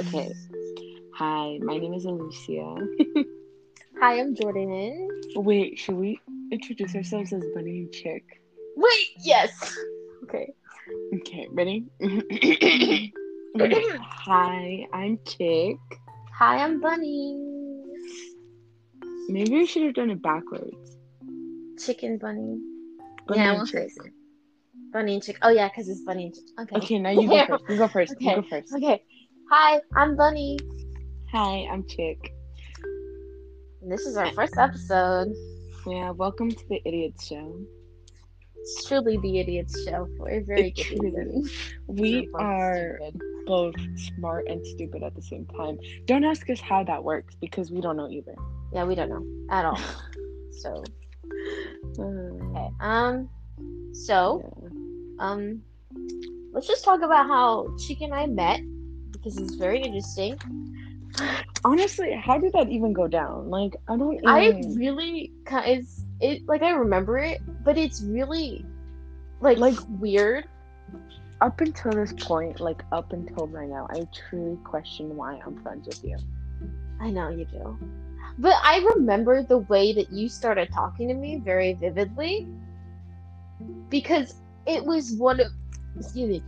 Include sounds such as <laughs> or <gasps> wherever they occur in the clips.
Okay. Hi, my name is Alicia. Hi, I'm Jordan. Wait, should we introduce ourselves as Bunny and Chick? Wait, yes. Okay. Okay, ready? <clears throat> <clears throat> Hi, I'm Chick. Hi, I'm Bunny. Maybe we should have done it backwards. Chicken Bunny. Bunny yeah, we'll fix it. Bunny and Chick. Oh yeah, because it's Bunny and Chick. Okay. Okay, now you go <laughs> first. You go first. You go first. Okay. Hi, I'm Bunny. Hi, I'm Chick. And this is our first episode. Yeah, welcome to the Idiot Show. It's truly the Idiotz Show for a very It good <laughs> reason. We both stupid. both smart and stupid at the same time. Don't ask us how that works because we don't know either. Yeah, we don't know at all. <laughs> So, <sighs> okay. Um, so, yeah. um, let's just talk about how Chick and I met because it's very interesting. Honestly, how did that even go down? Like, I don't even. I really kind it's it like I remember it, but it's really like Like- weird. Up until this point, like up until right now, I truly question why I'm friends with you. I know you do. But I remember the way that you started talking to me very vividly because it was one of excuse me.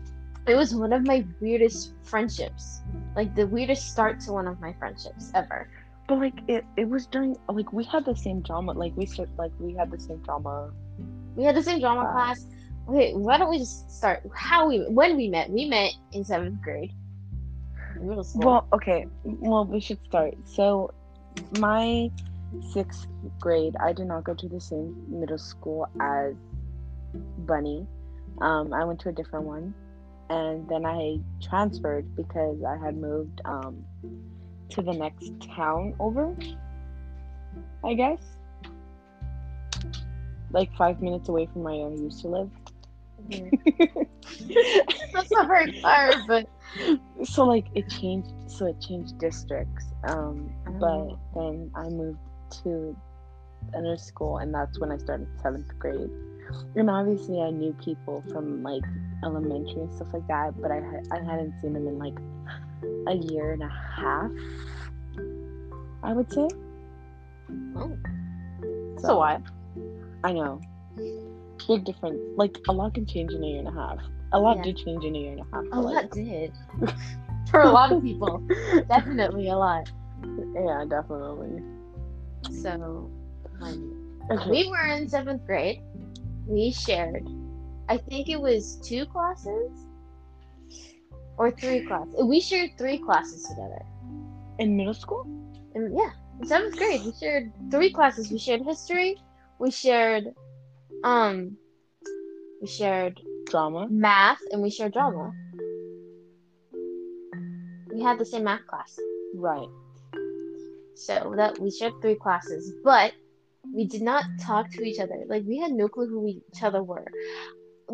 It was one of my weirdest friendships. Like the weirdest start to one of my friendships ever. But like, it it was during like we had the same drama. Like we start like we had the same drama. We had the same drama class. Okay, why don't we just start how we when we met? We met in seventh grade. School. Well, okay. Well, we should start. So, my sixth grade, I did not go to the same middle school as Bunny. Um, I went to a different one, and then I transferred because I had moved um to the next town over. I guess, like five minutes away from where I used to live. <laughs> That's not very far, but so like it changed so it changed districts um but Oh. then i moved to another school and that's when i started seventh grade and obviously i knew people from like elementary and stuff like that but i i hadn't seen them in like a year and a half i would say oh, so what? i know big difference like a lot can change in a year and a half a lot Yeah. did change in a year and a half A like, lot did. <laughs> For a lot of people, <laughs> definitely a lot. yeah definitely So, okay we were in seventh grade, we shared. I think it was two classes or three classes. We shared three classes together. in middle school And yeah, in seventh grade, we shared three classes. We shared history. We shared, um, we shared drama math, and we shared drama. We had the same math class, right so that we shared three classes, but we did not talk to each other. Like we had no clue who each other were.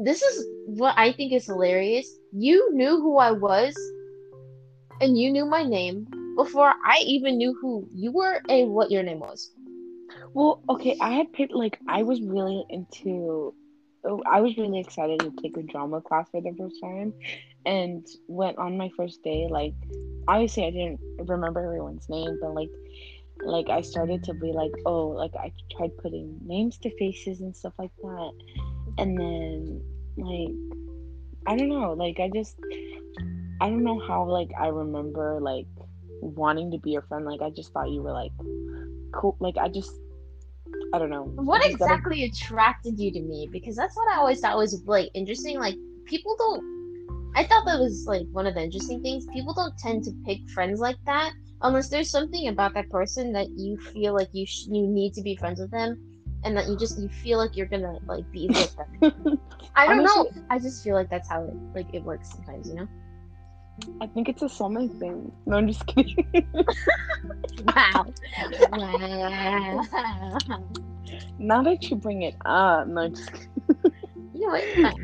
This is what I think is hilarious. You knew who I was, and you knew my name before I even knew who you were and what your name was. Well, okay, I had picked like I was really into oh, I was really excited to take a drama class for the first time and went on my first day like obviously I didn't remember everyone's name but like like I started to be like oh like I tried putting names to faces and stuff like that and then like I don't know like I just I don't know how like I remember like wanting to be your friend like I just thought you were like cool like I just I don't know. What just gotta- exactly attracted you to me? Because that's what I always thought was like interesting. Like people don't. I thought that was like one of the interesting things. People don't tend to pick friends like that unless there's something about that person that you feel like you sh- you need to be friends with them, and that you just you feel like you're gonna like be <laughs> with them. I don't know. I just feel like that's how it like it works sometimes. You know. I think it's a soulmate thing. No, I'm just kidding. Wow. <laughs> wow. now that you bring it up, no, I'm just kidding. You know what?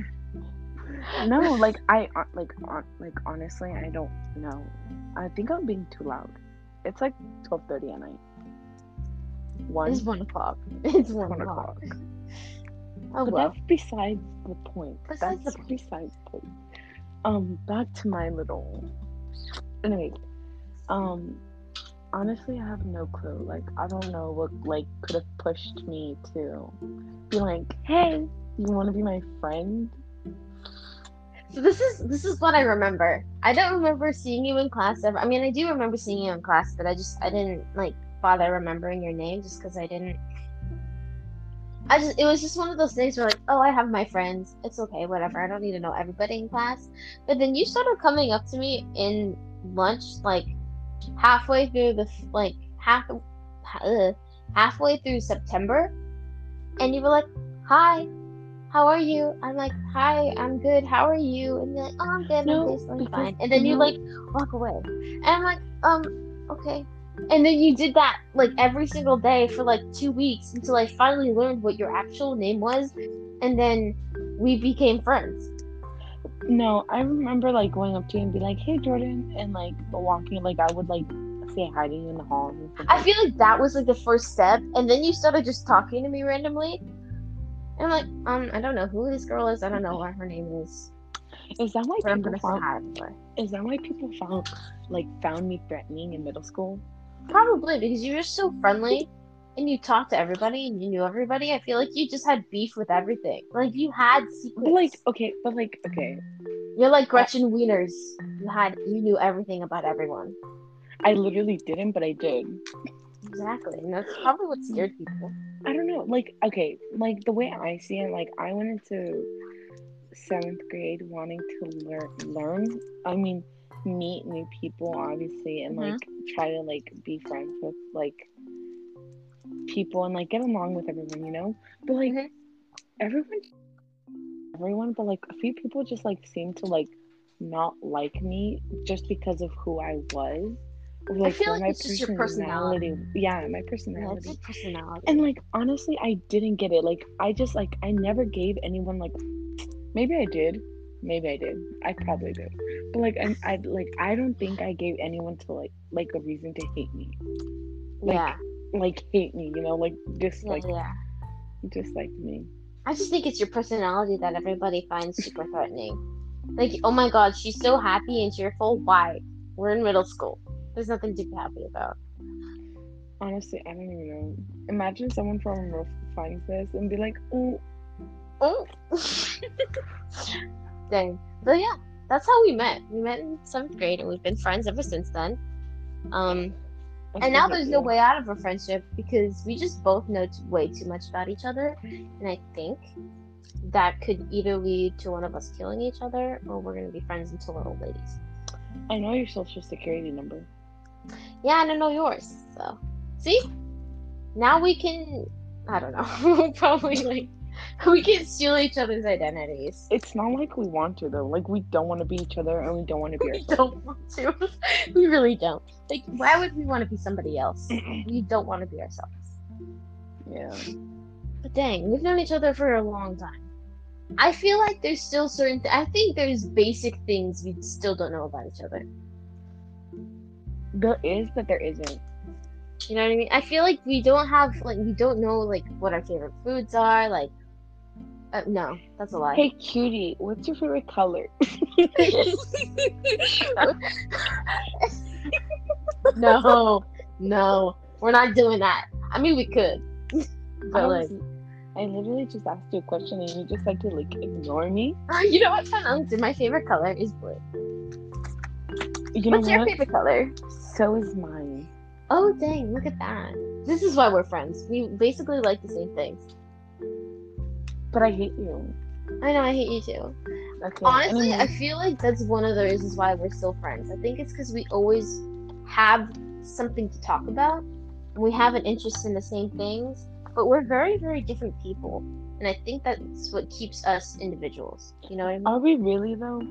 No, like I uh, like on, like honestly, I don't know. I think I'm being too loud. It's like twelve thirty at night. One, It's one o'clock. <laughs> It's one, one o'clock. o'clock. Oh But well. that's besides the point. Besides the that's point. besides the point. Um, back to my little. Anyway, Um, honestly, I have no clue. Like, I don't know what like could have pushed me to be like, "Hey, you want to be my friend?" So this is this is what I remember. I don't remember seeing you in class ever. I mean, I do remember seeing you in class, but I just I didn't like bother remembering your name just because I didn't. I just it was just one of those things where like, oh, I have my friends. It's okay, whatever. I don't need to know everybody in class. But then you started coming up to me in lunch, like halfway through the like half uh, halfway through September, and you were like, "Hi, how are you?" I'm like, "Hi, I'm good. How are you?" And you're like, "Oh, I'm good. No, I'm because- fine." And then you no. like walk away, and I'm like, "Um, okay." And then you did that like every single day for like two weeks until I finally learned what your actual name was, and then we became friends. No, I remember like going up to you and be like, "Hey, Jordan," and like walking. Like, I would like say hi to you in the hall. I feel like that was like the first step, and then you started just talking to me randomly. And I'm like, um, I don't know who this girl is. I don't know what her name is, Is that why people found? Is that why people found like found me threatening in middle school? Probably because you were so friendly, and you talked to everybody, and you knew everybody. I feel like you just had beef with everything. Like you had secrets. Like, okay, but like, okay, You're like Gretchen Wieners. You had, you knew everything about everyone. I literally didn't, but I did. Exactly, and that's probably what scared people. I don't know, like, okay, like the way I see it, like I went into seventh grade wanting to learn, learn. I mean, meet new people, obviously, and Mhm. like try to like be friends with like people and like get along with everyone, you know. But like Mhm. everyone, everyone, but like a few people just like seem to like not like me just because of who I was. Like, feel like my it's just your personality. Yeah, my Yeah, personality. it's personality. And like honestly, I didn't get it. Like I just like I never gave anyone like maybe I did. Maybe I did. I probably did. But like I, I like I don't think I gave anyone to like like a reason to hate me. like, yeah, Like hate me, you know, like yeah, dislike yeah. dislike me. I just think it's your personality that everybody finds super threatening. Like, oh my god, she's so happy and cheerful. Why? We're in middle school. There's nothing to be happy about. Honestly, I don't even know. Imagine someone from North finds this and be like, oh Oh. <laughs> Dang. But yeah, that's how we met. We met in seventh grade and we've been friends ever since then. Um, and now there's no way out of our friendship because we just both know t- way too much about each other. And I think that could either lead to one of us killing each other or we're going to be friends until we're old ladies. I know your social security number. Yeah, I know yours. So, see, now we can. I don't know. <laughs> Probably like we can steal each other's identities. It's not like we want to though. Like we don't want to be each other and we don't want to be <laughs> We ourselves. don't want to. <laughs> we really don't. Like, why would we want to be somebody else? We don't want to be ourselves. yeah. But dang, we've known each other for a long time. I feel like there's still certain. Th- I think there's basic things we still don't know about each other. There is, but there isn't. You know what I mean? I feel like we don't have like we don't know like what our favorite foods are. Like, uh, no, that's a lie. Hey cutie, what's your favorite color? <laughs> no, no, we're not doing that. I mean, we could, I, but like, I literally just asked you a question and you just like to like ignore me. uh, you know what? Fun answer. My favorite color is blue. You know What's your favorite color? So is mine. Oh dang! Look at that. This is why we're friends. We basically like the same things. But I hate you. I know. I hate you too. Okay. Honestly, I feel like that's one of the reasons why we're still friends. I think it's because we always have something to talk about. And we have an interest in the same things, but we're very, very different people. And I think that's what keeps us individuals. You know what I mean? Are we really though?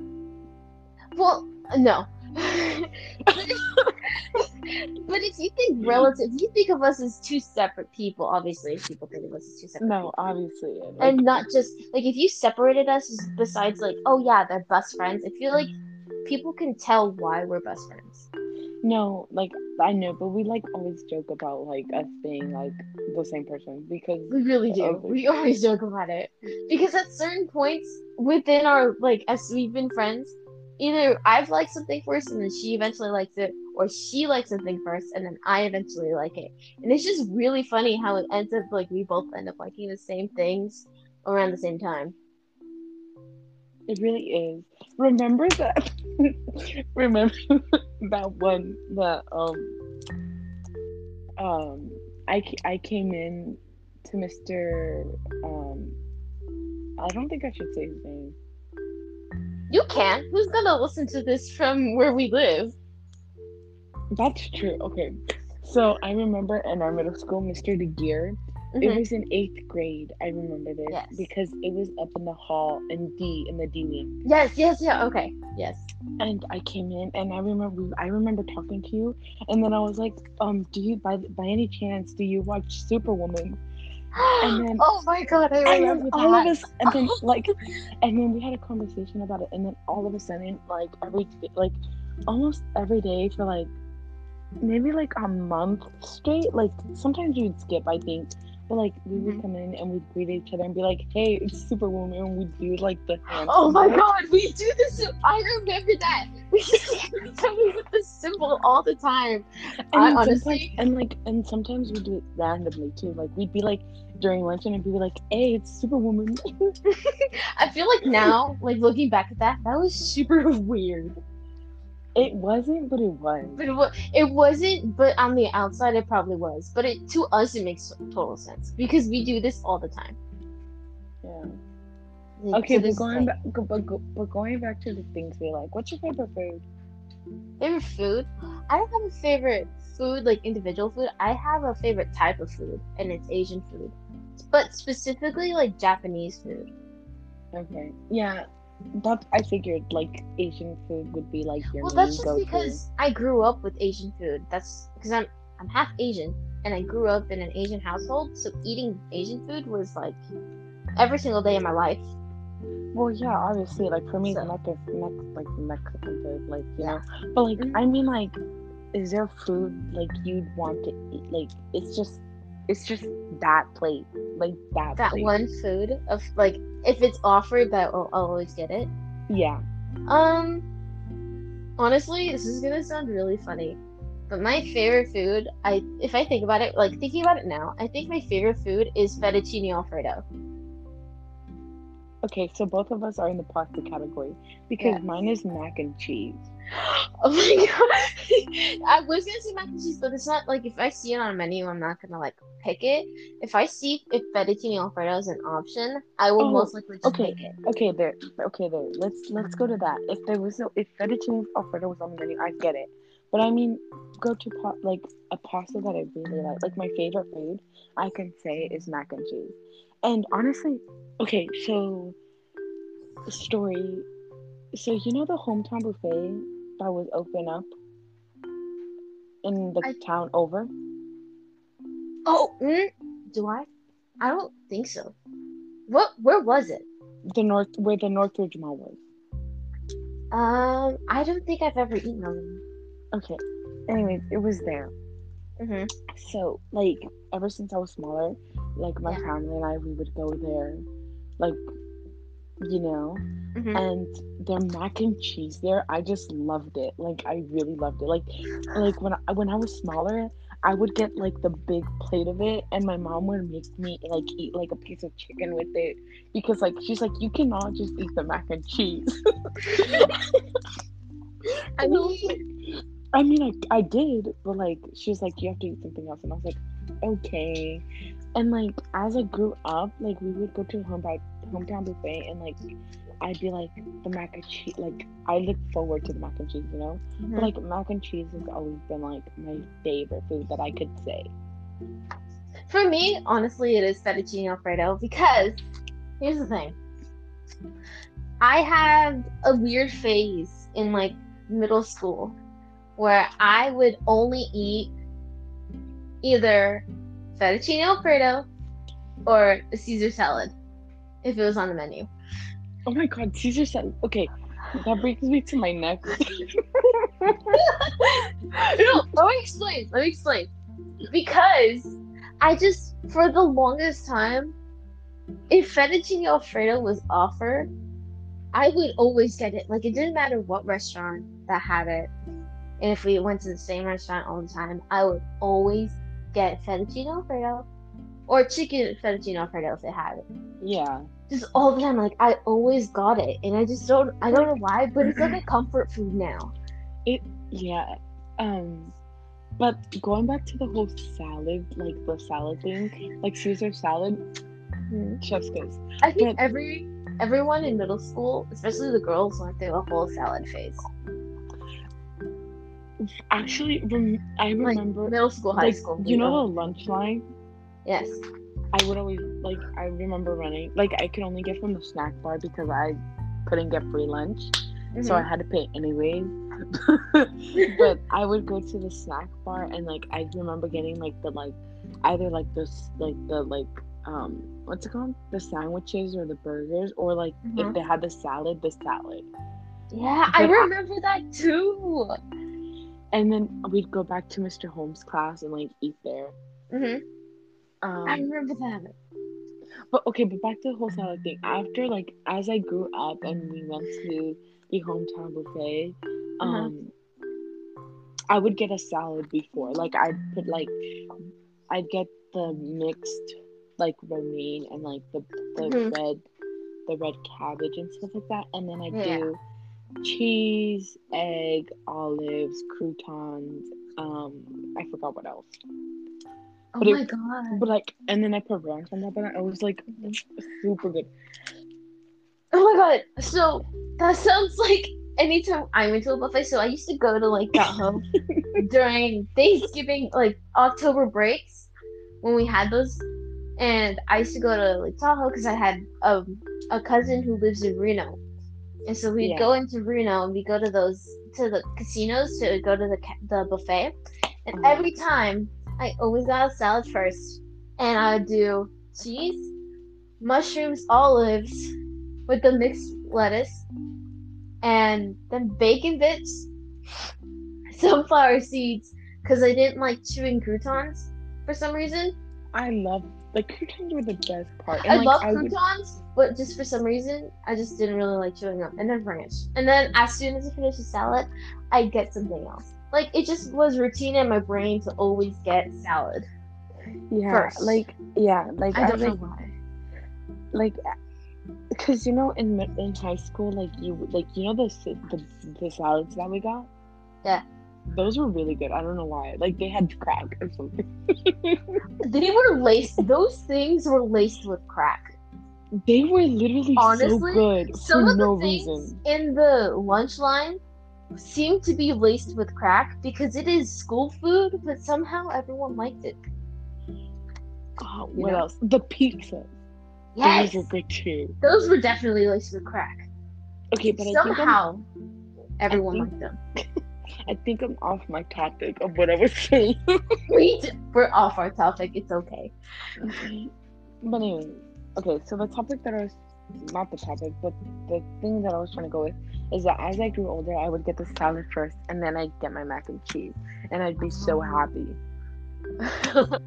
Well, no. But, if, but if you think relative, if you think of us as two separate people, obviously people think of us as two separate No, people. obviously. Like, and not just like if you separated us besides like oh yeah they're best friends i feel like people can tell why we're best friends no, like I know, but we like always joke about like us being like the same person because we really do Oh. we always joke about it because at certain points within our like as we've been friends either i've liked something first and then she eventually likes it or she likes something first and then I eventually like it. And it's just really funny how it ends up like we both end up liking the same things around the same time. It really is. Remember that? <laughs> remember <laughs> that one that um um I I came in to Mr. um I don't think I should say his name. You can. Who's gonna listen to this from where we live? That's true. Okay. So I remember in our middle school, Mr. DeGear, Mhm. it was in eighth grade. I remember this Yes. because it was up in the hall in D in the D wing. Yes, yes, yeah, okay. Yes. And I came in and I remember I remember talking to you and then I was like, um, do you by by any chance do you watch Superwoman? And then- <gasps> oh my god, I And then all of us and then <laughs> like and then we had a conversation about it and then all of a sudden like every like almost every day for like maybe like a month straight like sometimes you'd skip i think but like we would Mhm. come in and we'd greet each other and be like hey it's superwoman and we'd do like the Oh my symbol. god, we do this. I remember that. <laughs> We to give with the symbol all the time. and I honestly- and like and sometimes we do it randomly too like we'd be like during lunch and it'd be like hey it's superwoman <laughs> <laughs> I feel like now, like looking back at that, that was super weird. It wasn't but it was But it, wa- it wasn't. But on the outside, it probably was. But it to us, it makes total sense because we do this all the time. yeah Like, Okay, to but going day. back, but, go, but going back to the things we like. What's your favorite food? Favorite food? I don't have a favorite food, like individual food. I have a favorite type of food, and it's Asian food. But specifically, like Japanese food. Okay, yeah, that I figured like Asian food would be like your Well, main that's just go-to. because I grew up with Asian food. That's because I'm I'm half Asian, and I grew up in an Asian household. So eating Asian food was like every single day of my life. Well, yeah, obviously, like for me, So- Mex- Mex- like Mexican food, like you Yeah. know. But like, Mhm. I mean, like, is there food like you'd want to eat? Like, it's just, it's just that plate, like that. That plate. one food of like if it's offered, that I'll, I'll always get it. Yeah. Um, honestly, this is gonna sound really funny, but my favorite food, I if I think about it, like thinking about it now, I think my favorite food is fettuccine alfredo. Okay, so both of us are in the pasta category because Yeah. mine is mac and cheese. <laughs> Oh my god! <laughs> I was gonna say mac and cheese, but it's not like if I see it on a menu, I'm not gonna like pick it. If I see if fettuccine alfredo is an option, I will Oh, most likely just okay. pick it. Okay, there. Okay, there. Let's let's go to that. If there was no, if fettuccine alfredo was on the menu, I'd get it. But I mean, go to like a pasta that I really like. Like my favorite food, I can say is mac and cheese. And honestly, okay, so story. So you know the hometown buffet that was open up in the I- town over. Oh, mm, do I? I don't think so. What? Where was it? The north where the Northridge Mall was. Um, I don't think I've ever eaten on them. Okay. Anyways, it was there. Mm-hmm. So, like, ever since I was smaller, like my Yeah. family and I, we would go there, like, you know, Mm-hmm. and their mac and cheese there, I just loved it. Like, I really loved it. Like, like when I, when I was smaller, I would get like the big plate of it, and my mom would make me like eat like a piece of chicken with it because like she's like, you cannot just eat the mac and cheese. <laughs> I And I was mean, like, I mean, I, I did, but like, she was like, you have to eat something else. And I was like, okay. And like, as I grew up, like, we would go to a home by, hometown buffet and like, I'd be like, the mac and cheese, like, I look forward to the mac and cheese, you know? Mhm. But like, mac and cheese has always been like my favorite food that I could say. for me, honestly, it is fettuccine alfredo because here's the thing. I had a weird phase in like middle school where I would only eat either fettuccine alfredo or a Caesar salad if it was on the menu. Oh my god, Caesar salad. okay, that brings me to my next. <laughs> <laughs> no, let me explain. Let me explain. Because I just, for the longest time, if fettuccine alfredo was offered, I would always get it. Like it didn't matter what restaurant that had it. and if we went to the same restaurant all the time, I would always get fettuccine alfredo or chicken fettuccine alfredo if they had it. Yeah. Just all the time, like I always got it, and I just don't, I don't know why, but it's like a <clears throat> comfort food now. It yeah. Um but going back to the whole salad, like the salad thing, like Caesar salad, Mhm. chef's kiss. I think But- every everyone in middle school, especially the girls, went through a whole salad phase. Actually, rem- I Like remember middle school, high like school. you know the lunch line. Yes. I would always like I remember running like I could only get from the snack bar because I couldn't get free lunch, so I Mhm. had to pay anyways. <laughs> but I would go to the snack bar and like I remember getting like the like either like this like the like um what's it called the sandwiches or the burgers or like Mhm. if they had the salad the salad yeah, But I- remember that too. And then we'd go back to Mr. Holmes' class and like eat there. hmm Um, I remember that. But okay, but back to the whole salad thing. After like as I grew up and we went to the hometown buffet, um I would get a salad before. Like I'd put like I'd get the mixed like romaine and like the the Mhm. red the red cabbage and stuff like that. And then I Yeah. do cheese, egg, olives, croutons, um I forgot what else. Oh But it- my god. But like and then I put ranch on top of it. It was like super good. Oh my god. So that sounds like anytime I went to a buffet. So I used to go to like Tahoe <laughs> during Thanksgiving, like October breaks when we had those. And I used to go to like Tahoe because I had um, a cousin who lives in Reno. And so we'd Yeah. go into Reno and we go to those to the casinos to go to the the buffet. And Uh-huh. every time I always got a salad first, and I would do cheese, mushrooms, olives with the mixed lettuce, and then bacon bits, <laughs> sunflower seeds, because I didn't like chewing croutons for some reason. I love like croutons were the best part. I like, love I would- croutons, but just for some reason, I just didn't really like chewing them. And then ranch. And then as soon as I finish the salad, I'd get something else. Like it just was routine in my brain to always get salad. yeah, first. like yeah, like I I, don't know like why. like because you know in in high school like you like you know the the, the salads that we got. Yeah. Those were really good. I don't know why. Like they had crack or something. <laughs> They were laced. Those things were laced with crack. They were literally so Honestly, good Some of no the things reason. in the lunch line seem to be laced with crack because it is school food, but somehow everyone liked it. Oh, what know? else? The pizzas. Yes, Those were good too. those were definitely laced with crack. Okay, but I somehow everyone think- liked them. <laughs> I think I'm off my topic of what I was saying. <laughs> We d- we're off our topic. It's okay. Mm-hmm. But anyway, okay, so the topic that I was not the topic, but the thing that I was trying to go with is that as I grew older, I would get the salad first, and then I'd get my mac and cheese, and I'd be so happy. <laughs>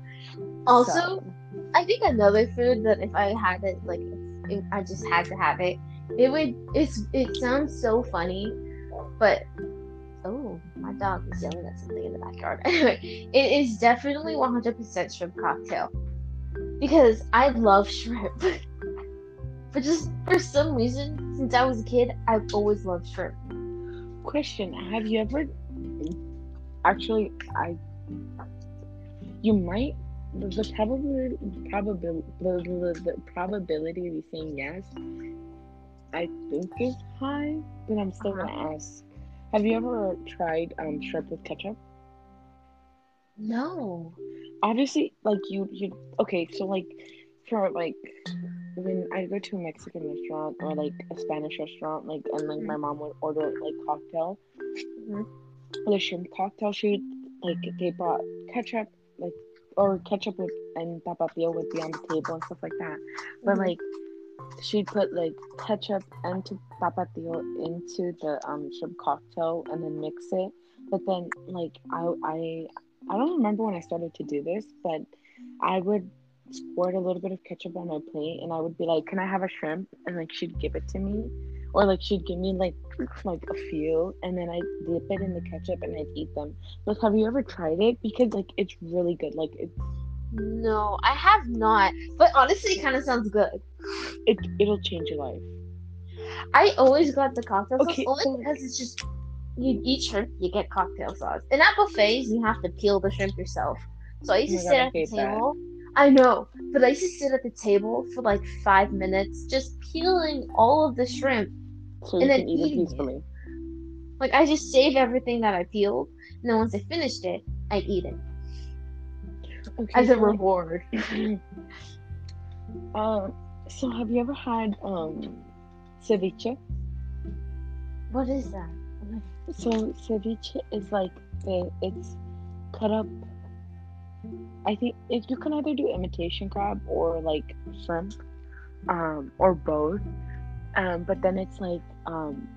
Also, So, I think another food that if I had it, like if I just had to have it, it would. It's it sounds so funny, but oh, my dog is yelling at something in the backyard. <laughs> Anyway, it is definitely 100% shrimp cocktail because I love shrimp. <laughs> but just for some reason, since I was a kid, I've always loved shrimp. question: Have you ever? Actually, I. You might. The probability, probability, the probability of you saying yes, I think is high, but I'm still gonna uh-huh. ask. Have you ever tried um shrimp with ketchup? No. obviously like you you okay so like for like when i go to a mexican restaurant or like a spanish restaurant like and like my mom would order like cocktail Mhm. the shrimp cocktail she like they brought ketchup like or ketchup with and tapatio would be on the table and stuff like that but Mhm. like she'd put like ketchup and tapatio into the um shrimp cocktail and then mix it but then like i i I don't remember when I started to do this, but I would squirt a little bit of ketchup on my plate and I would be like, Can I have a shrimp? And like she'd give it to me. or like she'd give me like <sniffs> like a few, and then I dip it in the ketchup and I'd eat them. Like, have you ever tried it? Because like it's really good. Like it No, I have not. But honestly, it kind of sounds good. it it'll change your life. I always got the cocktail Okay, sauce only because it's just you eat shrimp, you get cocktail sauce. And at buffets, you have to peel the shrimp yourself. So I used Oh to sit God, at the hate that. table. I know, but I used to sit at the table for like five minutes, just peeling all of the shrimp. So And then eat it eating it. peacefully. Like I just save everything that I peeled, and then once I finished it, I'd eat it Okay, as a so, reward. um, <laughs> so have you ever had um ceviche? What is that? So ceviche is like the it's cut up. I think if you can either do imitation crab or like shrimp, um, or both. Um, but then it's like um,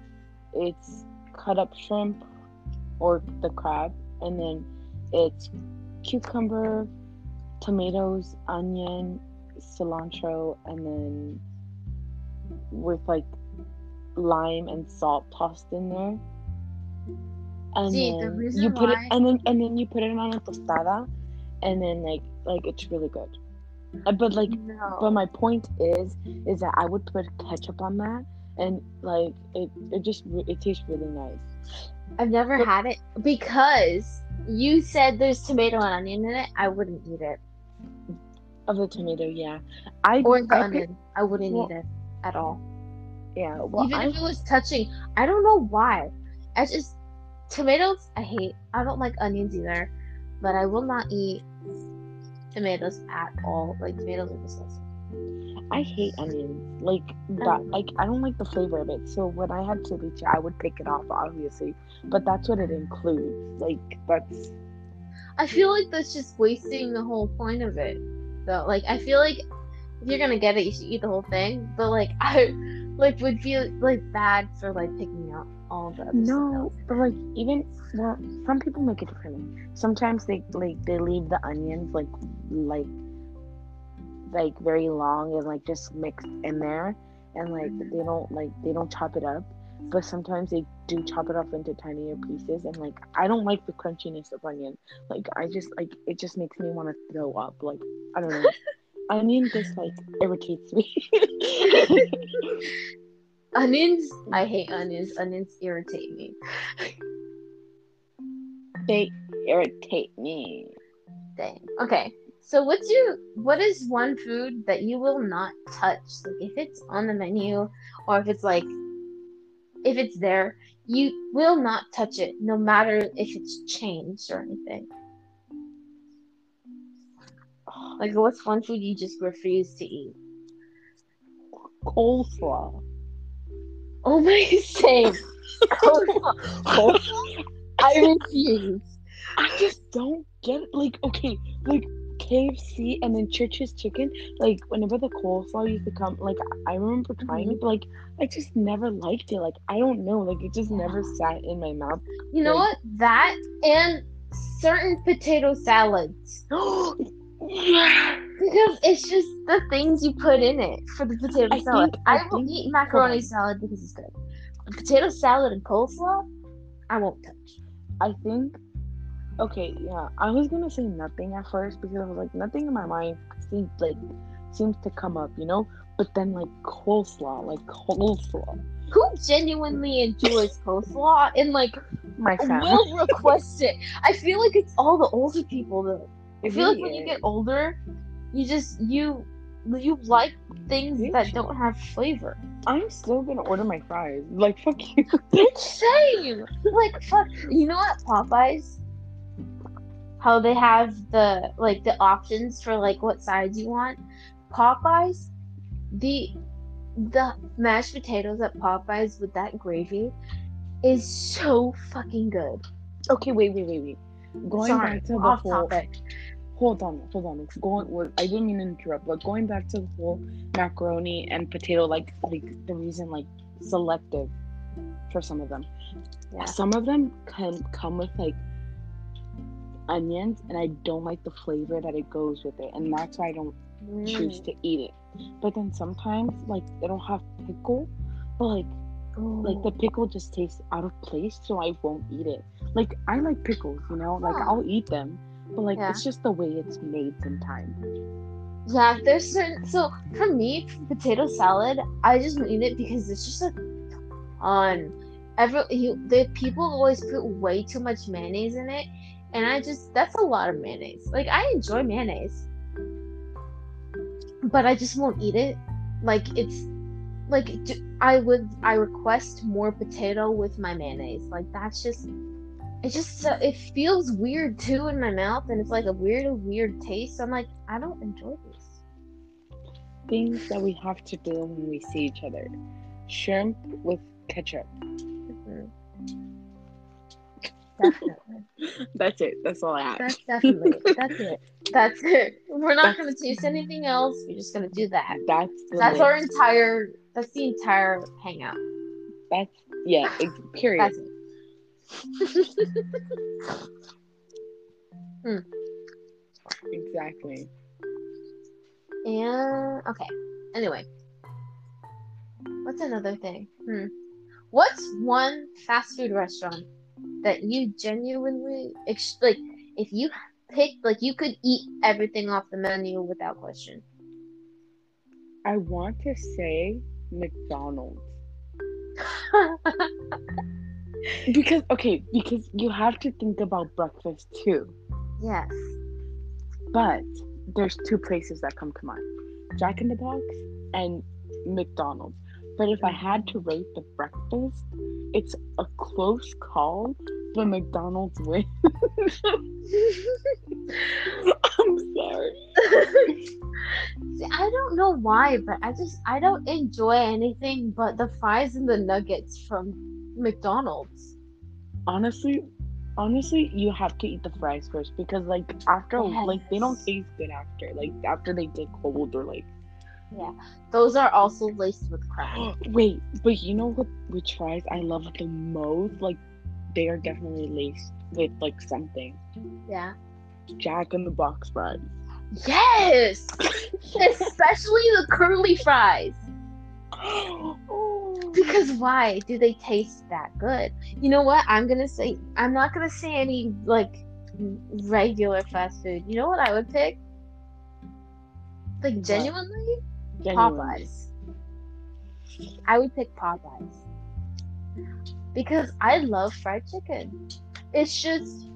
it's cut up shrimp or the crab, and then it's cucumber, tomatoes, onion, cilantro, and then with like lime and salt tossed in there. And See, then reason you put it, and then and then you put it on a tostada, and then like like it's really good. Uh, But like, No. but my point is, is that I would put ketchup on that, and like it, it just it tastes really nice. I've never But- had it because you said there's tomato and onion in it. I wouldn't eat it. Of the tomato, yeah. I Or the I onion. I wouldn't well, eat it at all. yeah. Well, Even I if it was touching. I don't know why. I just tomatoes I hate. I don't like onions either. But I will not eat tomatoes at all. Like tomatoes are disgusting. I hate onions. Like that. Like I don't like the flavor of it. So when I had ceviche, I would pick it off, obviously. But that's what it includes. Like that's I feel like that's just wasting the whole point of it. Though, like I feel like if you're gonna get it, you should eat the whole thing. But like <laughs> I like would feel like bad for like picking out all the no. But like even well, some people make it differently. Sometimes they like they leave the onions like like like very long and like just mixed in there, and like they don't like they don't chop it up. But sometimes they do chop it up into tinier pieces, and like I don't like the crunchiness of onion. Like I just like it just makes me want to throw up. Like I don't know. <laughs> onion just like irritates me. <laughs> Onions, I hate onions. Onions irritate me. they irritate me. Dang. Okay. So what's your what is one food that you will not touch? Like if it's on the menu or if it's like if it's there, you will not touch it no matter if it's changed or anything. Like what's one food you just refuse to eat? Coleslaw. Oh my <laughs> same. I refuse. I just don't get it. Like, okay, like KFC and then Church's Chicken. Like, whenever the coleslaw used to come, like I remember trying it, mm-hmm. but like I just never liked it. Like, I don't know. Like, it just never sat in my mouth. You know Like- what? That and certain potato salads. <gasps> yeah. Because it's just the things you put in it for the potato I salad. think- I, I will eat macaroni on. salad because it's good. Potato salad and coleslaw, I won't touch. I think. Okay, yeah. I was gonna say nothing at first because I was like nothing in my mind seems like seems to come up, you know. But then like coleslaw, like coleslaw. Who genuinely enjoys coleslaw and like My family. will request it? I feel like it's all the older people though. I feel like when you get older, you just you you like things that don't have flavor. I'm still gonna order my fries. Like fuck you. Same. Like fuck. You know what Popeyes? How they have the like the options for like what sides you want. Popeyes, the the mashed potatoes at Popeyes with that gravy is so fucking good. Okay, wait, wait, wait, wait. Going Sorry, back to the whole. topic. Hold on, hold on. It's going. I didn't mean to interrupt, but going back to the whole macaroni and potato, like, like the reason, like, selective for some of them. Yeah. Some of them can come with like onions, and I don't like the flavor that it goes with it, and that's why I don't choose Mm. to eat it. But then sometimes, like, they don't have pickle, but like, like the pickle just tastes out of place, so I won't eat it. Like I like pickles, you know, like. I'll eat them, but like Yeah. it's just the way it's made sometimes. Yeah, there's certain. So for me, potato salad, I just eat it because it's just a ton. Every you, the people always put way too much mayonnaise in it, and I just that's a lot of mayonnaise. Like I enjoy mayonnaise, but I just won't eat it. Like it's like I would I request more potato with my mayonnaise. Like that's just it just so it feels weird too in my mouth, and it's like a weird weird taste. I'm like I don't enjoy this. Things that we have to do when we see each other: shrimp with ketchup. Mhm. Definitely. <laughs> That's it. That's all I have. That's definitely. That's it. <laughs> That's it. We're not gonna taste anything else. We're just gonna do that. That's the That's our entire. That's the entire hangout. That's yeah. Period. That's it. <laughs> Exactly. And okay. Anyway, what's another thing? Hmm. What's one fast food restaurant that you genuinely ex- like? If you pick like, you could eat everything off the menu without question. I want to say McDonald's <laughs> because okay, because you have to think about breakfast too. yes. But there's two places that come to mind: Jack in the Box and McDonald's. But if I had to rate the breakfast, it's a close call, but McDonald's wins. <laughs> I'm sorry. <laughs> See, I don't know why, but I just I don't enjoy anything but the fries and the nuggets from McDonald's. Honestly, honestly, you have to eat the fries first because like after like they don't taste good after like after they get cold or like Yeah, those are also laced with crab. <gasps> wait, but you know what which fries I love the most? Like they are definitely laced with like something. Yeah. Jack in the Box fries. Yes, <laughs> especially the curly fries. <gasps> oh. Because why do they taste that good? You know what? I'm gonna say I'm not gonna say any like regular fast food. You know what I would pick? Like genuinely, Genuinely. Popeyes. I would pick Popeyes because I love fried chicken. It's just,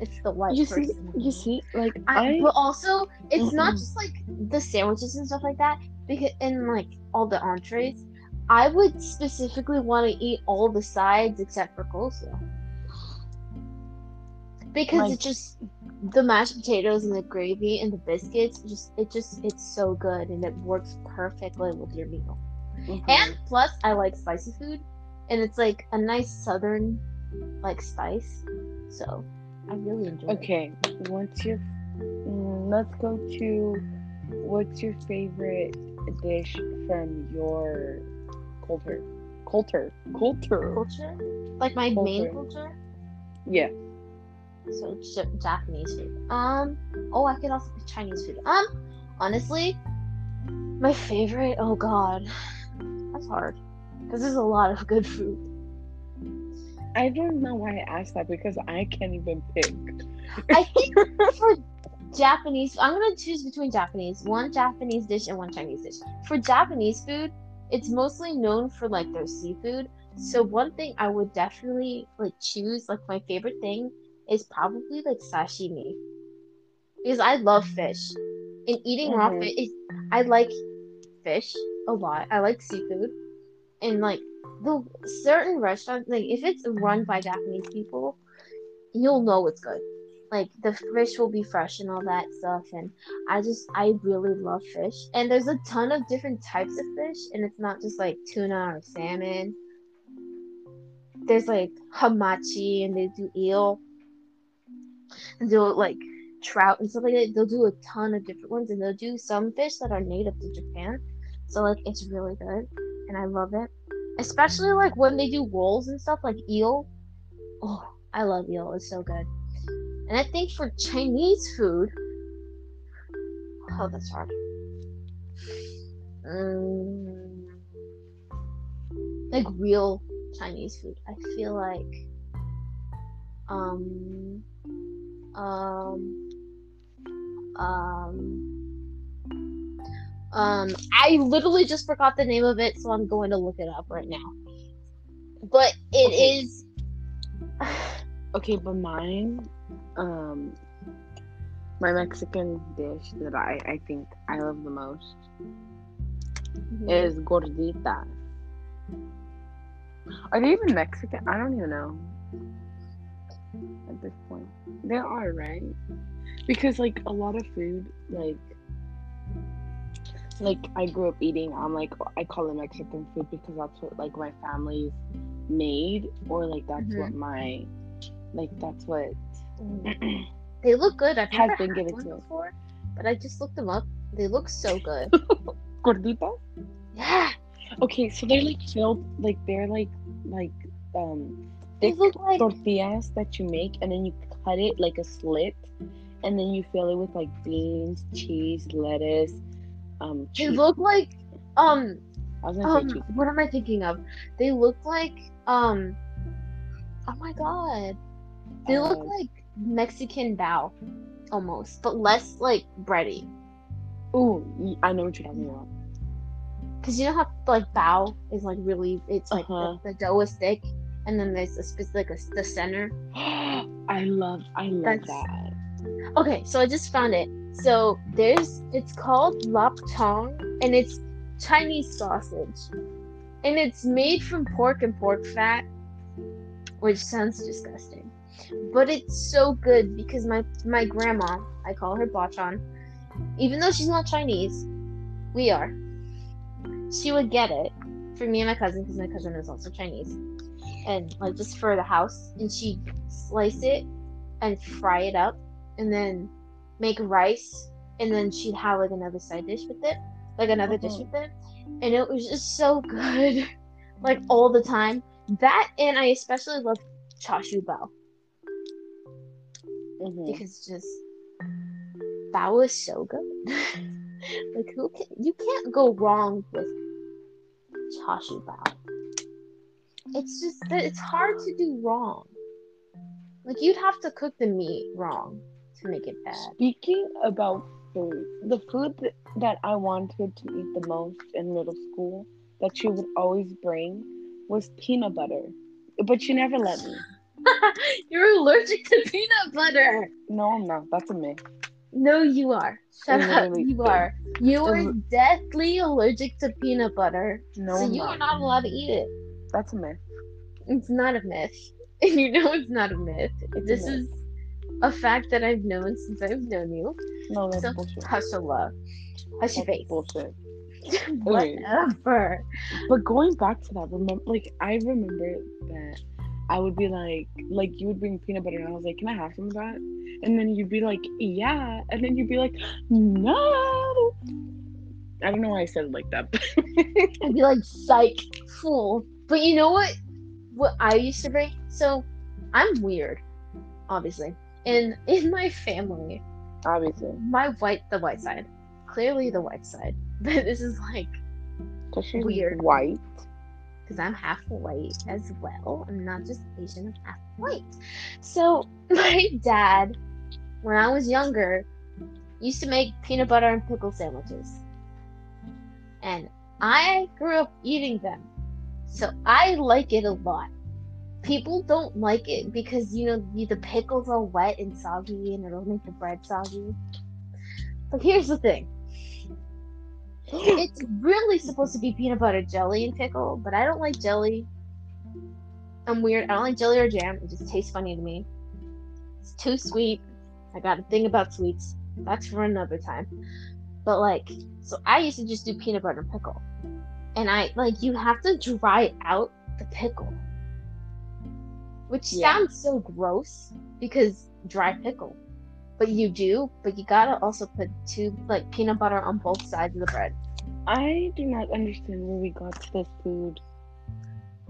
it's the white You see, you see, like I, I, but also it's not Mm-mm. just like the sandwiches and stuff like that because and like all the entrees i would specifically want to eat all the sides except for coleslaw because Like- it just the mashed potatoes and the gravy and the biscuits just it just it's so good and it works perfectly with your meal Mhm. and plus i like spicy food and it's like a nice southern like spice so i really enjoy it Okay, what's your? mm, Let's go to. What's your favorite dish from your culture? Culture, culture. culture like my main Culture. culture Yeah. So Japanese food. Um. Oh, I could also pick Chinese food. Um. Honestly, my favorite. Oh God, that's hard. Because there's a lot of good food. I don't know why I asked that because I can't even pick. I think <laughs> for Japanese, I'm gonna choose between Japanese, one Japanese dish and one Chinese dish. For Japanese food, it's mostly known for like their seafood. So one thing I would definitely like choose, like my favorite thing, is probably like sashimi, because I love fish. And eating raw Mhm. fish, is, I like fish a lot. I like seafood, and like the certain restaurants, like if it's run by Japanese people, you'll know it's good. Like the fish will be fresh and all that stuff. And i just i really love fish. And there's a ton of different types of fish. And it's not just like tuna or salmon. There's like hamachi and they do eel and they'll like trout and stuff like that. They'll do a ton of different ones and they'll do some fish that are native to japan. So like it's really good and i love it. Especially like when they do rolls and stuff like eel. Oh i love eel. It's so good. And I think for Chinese food, oh, that's hard. Mm, like real Chinese food. I feel like um um um um I literally just forgot the name of it, so I'm going to look it up right now. But it Okay. is <sighs> Okay, but mine, um, my Mexican dish that I, I think I love the most is gordita. Are they even Mexican? I don't even know. This point, they are right because like a lot of food, like like I grew up eating. I'm like I call it Mexican food because that's what like my family's made, or like that's what my like that's what <clears throat> they look good. I've has been given to before, but I just looked them up. They look so good. <laughs> gordita. yeah, Okay, so they're like filled, like they're like like um thick look like tortillas that you make, and then you cut it like a slit, and then you fill it with like beans, cheese, lettuce. Um, they look like um I was gonna um what am I thinking of? They look like um oh my god. They look Uh, like Mexican bao almost, but less like bready. Ooh, I know what you're talking about. Cause you know how like bao is like really it's like Uh-huh. the, the dough is thick and then there's a specific like a, the center. <gasps> I love, I love That's- that. Okay, so I just found it. So there's it's called lap tong and it's Chinese sausage. And it's made from pork and pork fat, which sounds disgusting. But it's so good because my my grandma, I call her Bachan, even though she's not Chinese, we are. She would get it for me and my cousin because my cousin is also Chinese. And like just for the house and she'd slice it and fry it up and then make rice and then she'd have like another side dish with it like another dish Mhm. with it. And it was just so good <laughs> like all the time. That and i especially love chashu bao. Mhm. because just bao is so good. <laughs> Like who can you can't go wrong with chashu bao it's just that it's hard to do wrong like you'd have to cook the meat wrong to make it bad Speaking about food, the food that, I wanted to eat the most in middle school that she would always bring was peanut butter, but she never let me. <laughs> You're allergic to peanut butter. No, I'm not. That's a myth. No, you are. Shut up. You are. You are deathly allergic to peanut butter. No, so I'm you not. are not allowed to eat it. That's a myth. It's not a myth. <laughs> And you know it's not a myth. It's a this myth. is a fact that I've known since I've known you. No, that's So bullshit. hush your love. Hush your face. bullshit. <laughs> Whatever. But going back to that, remember, like I remember that I would be like, like you would bring peanut butter, and I was like, "Can I have some of that?" And then you'd be like, "Yeah," and then you'd be like, "No." I don't know why I said it like that. <laughs> I'd be like, psych, fool. But you know what? What I used to bring? So I'm weird, obviously. And <laughs> in my family, Obviously, my white the white side clearly the white side <laughs> but this is like Weird. white. because i'm half white as well i'm not just asian i'm half white so <laughs> my dad when i was younger used to make peanut butter and pickle sandwiches and i grew up eating them so i like it a lot people don't like it because you know the pickles are wet and soggy and it'll make the bread soggy but here's the thing <gasps> it's really supposed to be peanut butter jelly and pickle, but I don't like jelly. I'm weird. I don't like jelly or jam. It just tastes funny to me. It's too sweet. I got a thing about sweets. That's for another time. But like, so I used to just do peanut butter and pickle. And I like you have to dry out the pickle. Which Yeah. sounds so gross because dry pickle. But you do, but you gotta also put two like peanut butter on both sides of the bread. I do not understand where we got to this food.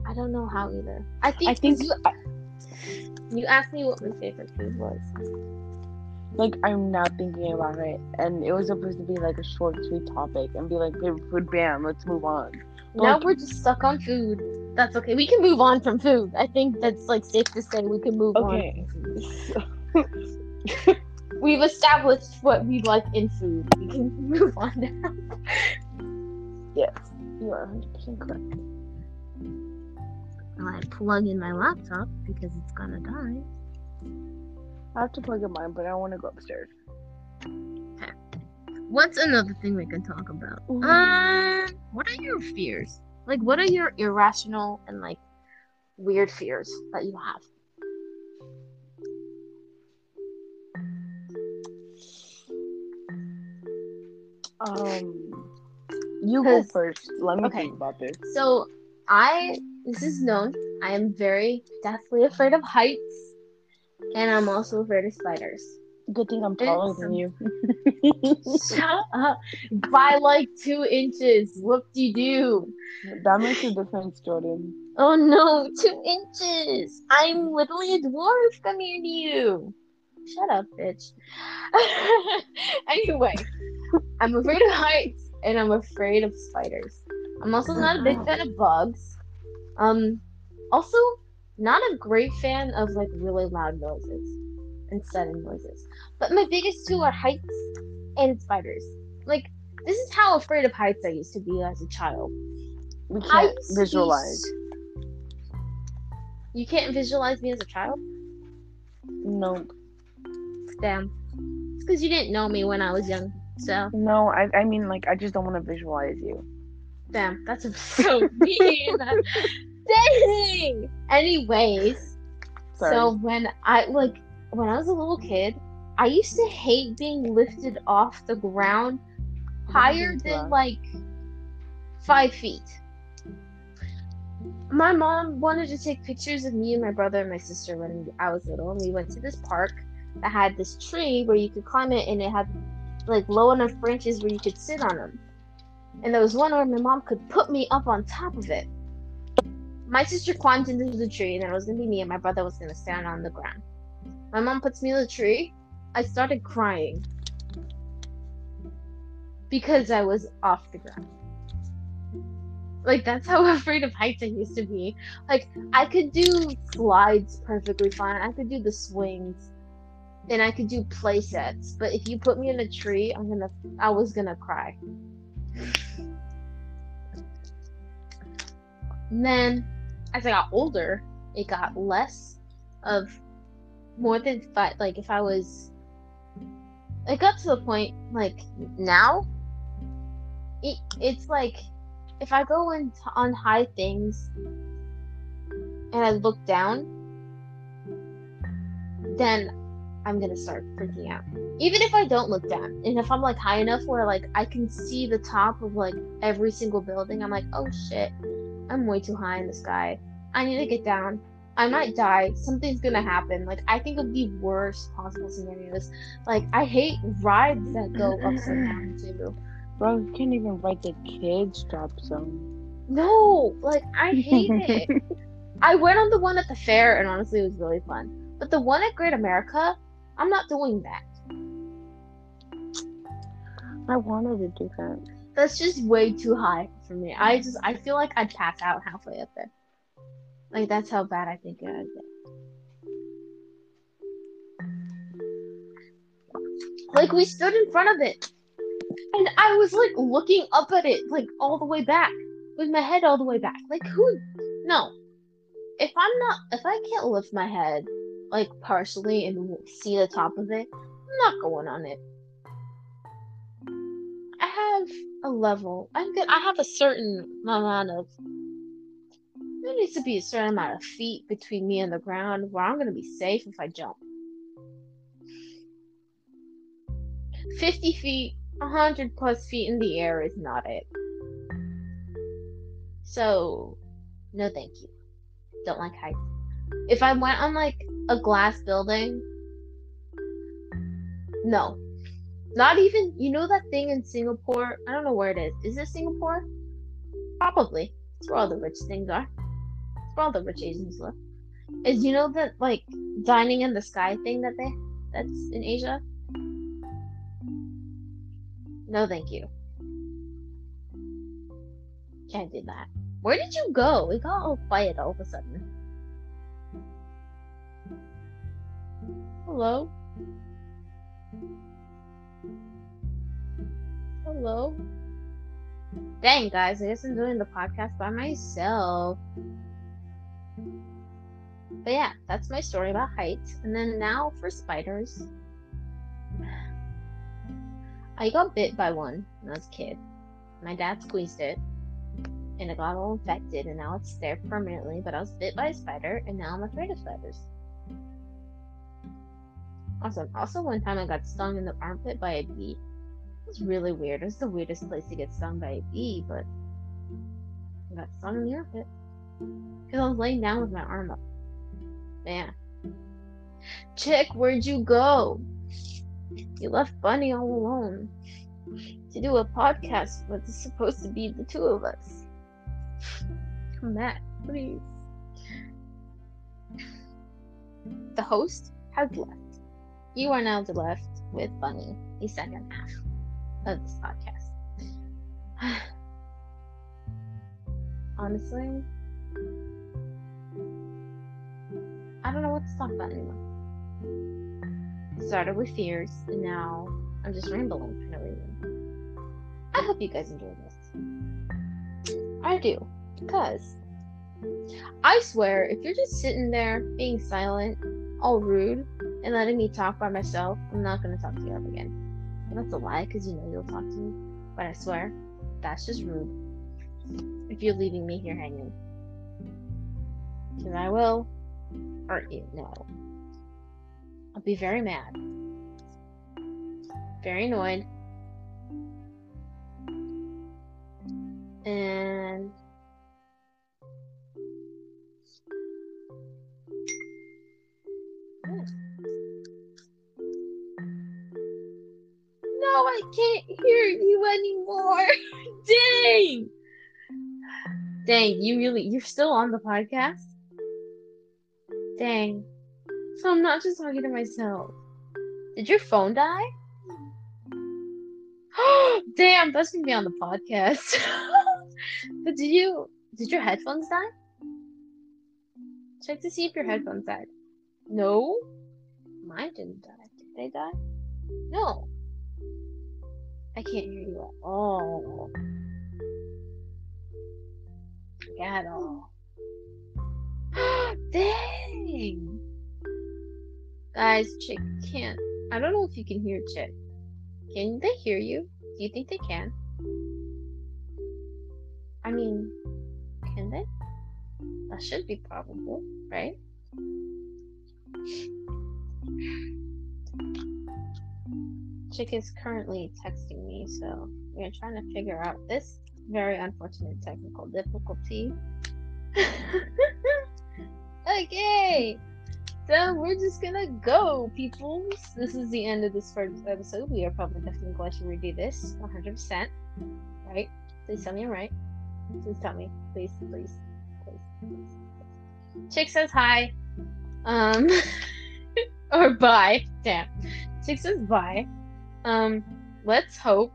I don't know how either. I think, I think, you, you asked me what my favorite food was. Like, I'm now thinking about it, and it was supposed to be like a short, sweet topic, and be like, favorite food, bam, let's move on. Now Like- we're just stuck on food. That's okay. We can move on from food. I think that's like safe to say we can move Okay. on. <laughs> We've established what we like in food. We can <laughs> move on now. yes, you are 100% correct. I plug in my laptop because it's gonna die. I have to plug in mine, but I want to go upstairs. Okay. What's another thing we can talk about? Um, what are your fears? Like, what are your irrational and like weird fears that you have? Um, you go first. Let me okay. think about this. So, I this is known. I am very deathly afraid of heights, and I'm also afraid of spiders. Good thing I'm taller than you. <laughs> Shut up! By like two inches. Whoop de doo. that makes a difference, Jordan. Oh no, two inches! I'm literally a dwarf compared to you. Shut up, bitch. <laughs> anyway, I'm afraid of heights and I'm afraid of spiders. I'm also not a big <laughs> fan of bugs. Um, also not a great fan of like really loud noises and sudden noises. But my biggest two are heights and spiders. Like this is how afraid of heights I used to be as a child. We can't Heights visualize. is- You can't visualize me as a child? No, Damn. It's because you didn't know me when I was young. So, no. I, I mean, like, I just don't want to visualize you. damn, that's <laughs> so mean. Dang. Anyways, Sorry. so when I like when I was a little kid, I used to hate being lifted off the ground higher than like five feet. My mom wanted to take pictures of me and my brother and my sister when I was little, and we went to this park that had this tree where you could climb it, and it had like low enough branches where you could sit on them. And there was one where my mom could put me up on top of it. My sister climbed into the tree, and then it was gonna be me, and my brother was gonna stand on the ground. My mom puts me in the tree. I started crying because I was off the ground. Like that's how <laughs> afraid of heights I used to be. Like I could do slides perfectly fine. I could do the swings. And I could do play sets. But if you put me in a tree, I'm gonna I was gonna cry. And <laughs> then as I got older, it got less of more than five like if I was it got to the point like now it, it's like if I go in on high things and I look down, then I'm gonna start freaking out. Even if I don't look down, and if I'm like high enough where like I can see the top of like every single building, I'm like, oh shit, I'm way too high in the sky. I need to get down. I might die. Something's gonna happen. Like I think of the worst possible scenarios. Like I hate rides that go upside down too. Bro, you can't even write the kids drop zone. No, like I hate it. <laughs> I went on the one at the fair and honestly it was really fun. But the one at Great America, I'm not doing that. I wanted to do that. That's just way too high for me. I just I feel like I'd pass out halfway up there. Like that's how bad I think it is. Like we stood in front of it. And I was like looking up at it like all the way back. With my head all the way back. Like who no. If I'm not if I can't lift my head like partially and see the top of it, I'm not going on it. I have a level. I'm good. I have a certain amount of. There needs to be a certain amount of feet between me and the ground where I'm gonna be safe if I jump. Fifty feet, hundred plus feet in the air is not it. So, no, thank you. Don't like heights. If I went on like a glass building, no, not even, you know that thing in Singapore? I don't know where it is. Is it Singapore? Probably. It's where all the rich things are. It's where all the rich Asians live. Is you know that like dining in the sky thing that they that's in Asia? No, thank you. Can't do that. Where did you go? It got all quiet all of a sudden. Hello? Hello? Dang, guys, I guess I'm doing the podcast by myself. But yeah, that's my story about heights. And then now for spiders. I got bit by one when I was a kid. My dad squeezed it, and it got all infected, and now it's there permanently. But I was bit by a spider, and now I'm afraid of spiders. Awesome. Also, one time I got stung in the armpit by a bee. Was really weird. It was the weirdest place to get stung by a bee, but I got stung in the armpit because I was laying down with my arm up. Man, Chick, where'd you go? You left Bunny all alone to do a podcast, but it's supposed to be the two of us. Come back, please. The host has left. You are now the left with Bunny, the second half of this podcast. <sighs> Honestly, I don't know what to talk about anymore. started with fears, and now I'm just rambling for no reason. I hope you guys enjoyed this. I do, because I swear, if you're just sitting there being silent, all rude, and letting me talk by myself, I'm not gonna talk to you ever again. That's a lie, because you know you'll talk to me. But I swear, that's just rude. If you're leaving me here hanging. Because I will hurt you. No. I'll be very mad. Very annoyed. And I can't hear you anymore. <laughs> Dang. Dang, you really you're still on the podcast? Dang. So I'm not just talking to myself. Did your phone die? Oh, <gasps> Damn, that's gonna be on the podcast. <laughs> but did you did your headphones die? Check to see if your headphones died. No? Mine didn't die. Did they die? No. I can't hear you at all. At all. <gasps> Dang! Guys, Chick can't. I don't know if you can hear Chick. Can they hear you? Do you think they can? I mean, can they? That should be probable, right? Chick is currently texting me, so we're trying to figure out this very unfortunate technical difficulty. <laughs> okay, so we're just gonna go, people. This is the end of this first episode. We are probably definitely going to redo this 100%. Right? Please tell me I'm right. Please tell me. Please, please, please. please. Chick says hi. Um, <laughs> or bye. Damn. Chick says bye. Um, let's hope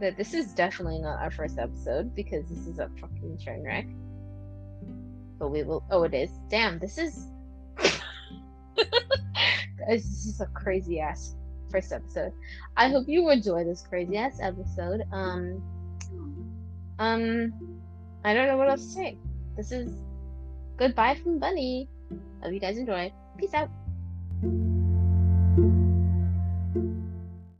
that this is definitely not our first episode because this is a fucking train wreck. But we will. Oh, it is. Damn, this is. <laughs> This is a crazy ass first episode. I hope you enjoy this crazy ass episode. Um, um, I don't know what else to say. This is goodbye from Bunny. Hope you guys enjoy. Peace out.